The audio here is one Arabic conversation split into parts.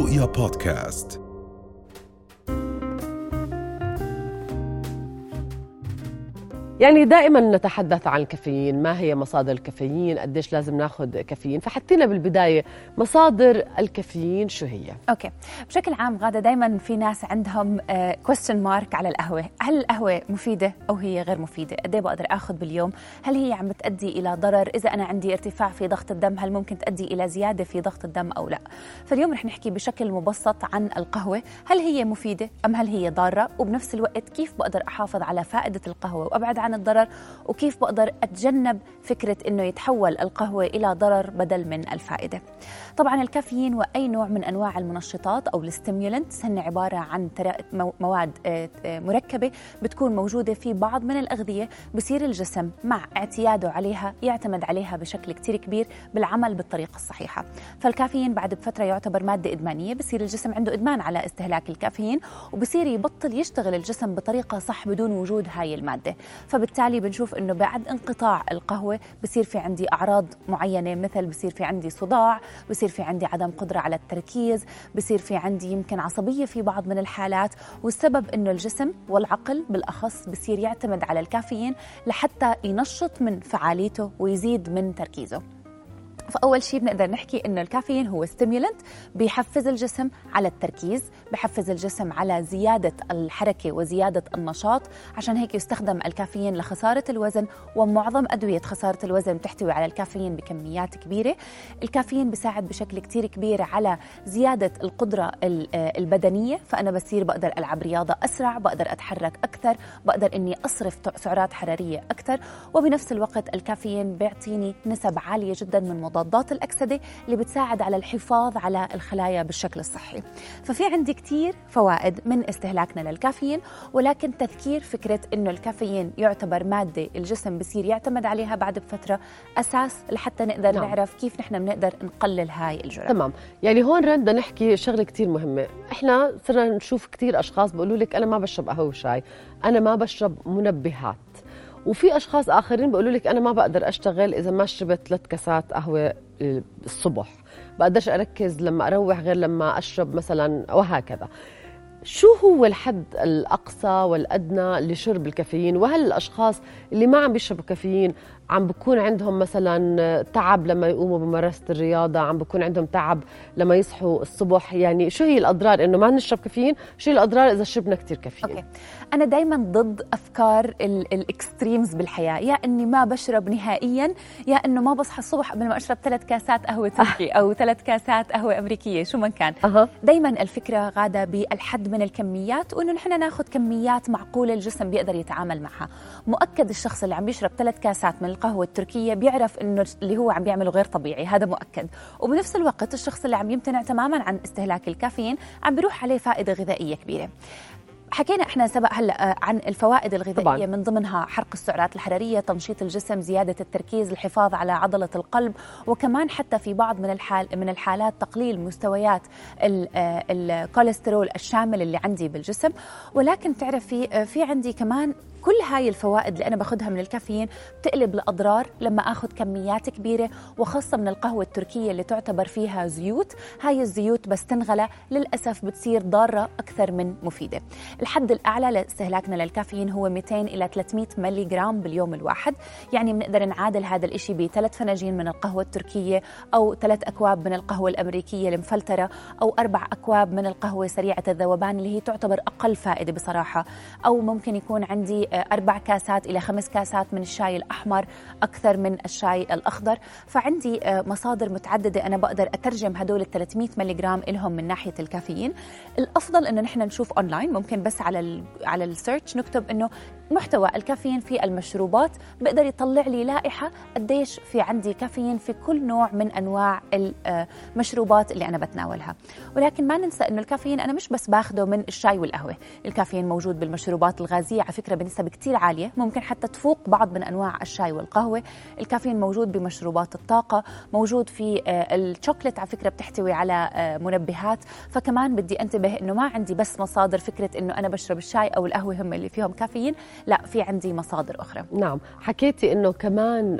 رؤيا بودكاست يعني دائما نتحدث عن الكافيين ما هي مصادر الكافيين قديش لازم ناخذ كافيين؟ فحطينا بالبداية مصادر الكافيين شو هي؟ okay. بشكل عام غادة دائما في ناس عندهم question uh, mark على القهوة. هل القهوة مفيدة أو هي غير مفيدة؟ قد إيه بقدر آخذ باليوم؟ هل هي عم بتؤدي إلى ضرر؟ إذا أنا عندي ارتفاع في ضغط الدم هل ممكن تؤدي إلى زيادة في ضغط الدم أو لا؟ فاليوم رح نحكي بشكل مبسط عن القهوة. هل هي مفيدة أم هل هي ضارة؟ وبنفس الوقت كيف بقدر أحافظ على فائدة القهوة؟ وأبعد عن الضرر وكيف بقدر أتجنب فكرة إنه يتحول القهوة إلى ضرر بدل من الفائدة. طبعا الكافيين وأي نوع من أنواع المنشطات أو الستيمولنتس هن عبارة عن مواد مركبة بتكون موجودة في بعض من الأغذية بصير الجسم مع اعتياده عليها يعتمد عليها بشكل كتير كبير بالعمل بالطريقة الصحيحة. فالكافيين بعد بفترة يعتبر مادة إدمانية بصير الجسم عنده إدمان على استهلاك الكافيين وبصير يبطل يشتغل الجسم بطريقة صح بدون وجود هاي المادة. فبالتالي بنشوف إنه بعد انقطاع القهوة بصير في عندي أعراض معينة مثل بصير في عندي صداع بصير في عندي عدم قدرة على التركيز بصير في عندي يمكن عصبية في بعض من الحالات والسبب إنه الجسم والعقل بالأخص بصير يعتمد على الكافيين لحتى ينشط من فعاليته ويزيد من تركيزه. فأول شيء بنقدر نحكي إنه الكافيين هو ستيمولنت بيحفز الجسم على التركيز بيحفز الجسم على زيادة الحركة وزيادة النشاط. عشان هيك يستخدم الكافيين لخسارة الوزن ومعظم أدوية خسارة الوزن بتحتوي على الكافيين بكميات كبيرة. الكافيين بيساعد بشكل كتير كبير على زيادة القدرة البدنية. فأنا بصير بقدر ألعب رياضة أسرع بقدر أتحرك أكثر بقدر إني أصرف سعرات حرارية أكثر. وبنفس الوقت الكافيين بيعطيني نسب عالية جدا من مضادات الأكسدة اللي بتساعد على الحفاظ على الخلايا بالشكل الصحي. ففي عندي كتير فوائد من استهلاكنا للكافيين ولكن تذكير فكرة أنه الكافيين يعتبر مادة الجسم بصير يعتمد عليها بعد بفترة أساس لحتى نقدر نعم. نعرف كيف نحن بنقدر نقلل هاي الجرعة تمام. يعني هون بدنا نحكي شغلة كتير مهمة. إحنا صرنا نشوف كتير أشخاص بيقولوا لك أنا ما بشرب قهوة وشاي أنا ما بشرب منبهات. وفي أشخاص آخرين بيقولوا لك أنا ما بقدر أشتغل إذا ما شربت ثلاث كاسات قهوة الصبح. بقدرش أركز لما أروح غير لما أشرب مثلا وهكذا. شو هو الحد الأقصى والأدنى لشرب الكافيين؟ وهل الأشخاص اللي ما عم بيشربوا كافيين عم بكون عندهم مثلا تعب لما يقوموا بممارسة الرياضة عم بكون عندهم تعب لما يصحوا الصبح. يعني شو هي الأضرار؟ إنه ما نشرب كافيين شو هي الأضرار إذا شربنا كتير كافيين؟ okay. أنا دايما ضد أفكار ال extremes بالحياة. يا إني ما بشرب نهائيا يا إنه ما بصحى الصبح قبل ما أشرب ثلاث كاسات قهوة تركي أو ثلاث كاسات قهوة أمريكية. شو ما كان. أه. دايما الفكرة غادة بالحد من الكميات وإنه نحن ناخذ كميات معقولة الجسم بيقدر يتعامل معها. مؤكد الشخص اللي عم بيشرب ثلاث كاسات من القهوة التركية بيعرف إنه اللي هو عم بيعمله غير طبيعي هذا مؤكد. وبنفس الوقت الشخص اللي عم يمتنع تماما عن استهلاك الكافيين عم بيروح عليه فائدة غذائية كبيرة. حكينا إحنا سبق هلأ عن الفوائد الغذائية طبعا. من ضمنها حرق السعرات الحرارية تنشيط الجسم زيادة التركيز الحفاظ على عضلة القلب وكمان حتى في بعض من الحال من الحالات تقليل مستويات الكوليسترول الشامل اللي عندي بالجسم. ولكن تعرفي في عندي كمان كل هاي الفوائد اللي أنا باخذها من الكافيين بتقلب لاضرار لما آخذ كميات كبيرة وخاصة من القهوة التركية اللي تعتبر فيها زيوت. هاي الزيوت بس تنغلى للأسف بتصير ضارة أكثر من مفيدة. الحد الأعلى لاستهلاكنا للكافيين هو 200 إلى 300 ملي جرام باليوم الواحد. يعني بنقدر نعادل هذا الشيء بثلاث فناجين من القهوة التركية أو ثلاث أكواب من القهوة الأمريكية المفلترة أو أربع أكواب من القهوة سريعة الذوبان اللي هي تعتبر أقل فائدة بصراحة. أو ممكن يكون عندي أربع كاسات إلى خمس كاسات من الشاي الأحمر أكثر من الشاي الأخضر. فعندي مصادر متعددة أنا بقدر أترجم هدول ال 300 ملغ لهم من ناحية الكافيين. الأفضل أنه نحن نشوف أونلاين ممكن بس على ال على ال search نكتب أنه محتوى الكافيين في المشروبات. بقدر يطلع لي لائحة قديش في عندي كافيين في كل نوع من أنواع المشروبات اللي أنا بتناولها. ولكن ما ننسى أنه الكافيين أنا مش بس باخده من الشاي والقهوة. الكافيين موجود بالمشروبات الغازية على فكرة بنسب كتير عالية ممكن حتى تفوق بعض من أنواع الشاي والقهوة. الكافيين موجود بمشروبات الطاقة موجود في الشوكليت على فكرة بتحتوي على منبهات. فكمان بدي أنتبه أنه ما عندي بس مصادر فكرة أنه أنا بشرب الشاي أو القهوة هم اللي فيهم كافيين. لا في عندي مصادر أخرى. نعم حكيتي أنه كمان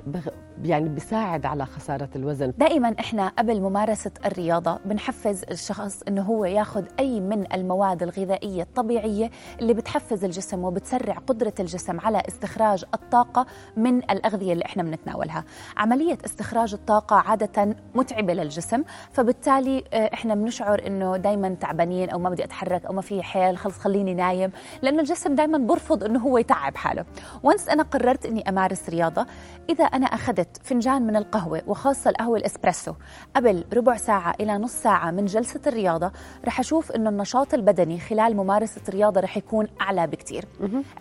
يعني بيساعد على خسارة الوزن. دائما إحنا قبل ممارسة الرياضة بنحفز الشخص إنه هو ياخذ أي من المواد الغذائية الطبيعية اللي بتحفز الجسم وبتسرع قدرة الجسم على استخراج الطاقة من الأغذية اللي إحنا بنتناولها. عملية استخراج الطاقة عادة متعبة للجسم فبالتالي آه، إحنا بنشعر إنه دائما تعبانين أو ما بدي أتحرك أو ما في حيل خلص خليني نايم لأنه الجسم دائما برفض إنه هو يتعب حاله. وانس أنا قررت إني أمارس رياضة إذا أنا أخذت فنجان من القهوة وخاصة القهوة الإسبريسو. قبل ربع ساعة إلى نص ساعة من جلسة الرياضة رح أشوف إنه النشاط البدني خلال ممارسة الرياضة رح يكون أعلى بكثير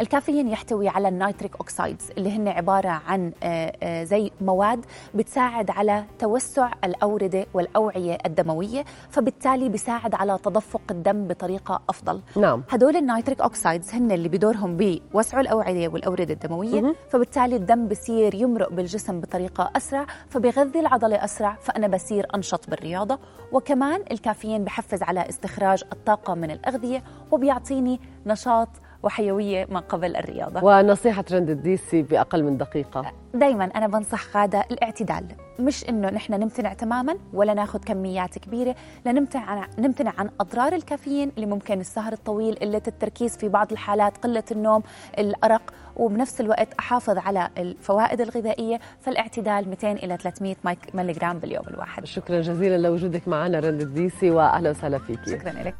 الكافيين يحتوي على ال nitric oxides اللي هن عبارة عن آه، آه، زي مواد بتساعد على توسع الأوردة والأوعية الدموية فبالتالي بيساعد على تدفق الدم بطريقة أفضل. نعم. هدول ال nitric oxides هن اللي بدورهم بوسعوا الأوعية والأوردة الدموية مهم. فبالتالي الدم بصير يمرق بالجسم بطريقة أسرع فبيغذي العضلة أسرع فأنا بصير أنشط بالرياضة. وكمان الكافيين بحفز على استخراج الطاقة من الأغذية وبيعطيني نشاط وحيوية ما قبل الرياضة. ونصيحة رند الديسي بأقل من دقيقة. دائما أنا بنصح غاده الاعتدال. مش إنه نحن نمتنع تماما ولا ناخذ كميات كبيرة. لنمتنع عن نمتنع عن أضرار الكافيين اللي ممكن السهر الطويل قلة التركيز في بعض الحالات قلة النوم الأرق. وبنفس الوقت أحافظ على الفوائد الغذائية. فالاعتدال 200 إلى 300 مايك- ملغرام باليوم الواحد. شكرا جزيلا لوجودك معنا رند الديسي واهلا وسهلا فيكي شكرا لك.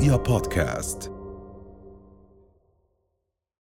رؤيا بودكاست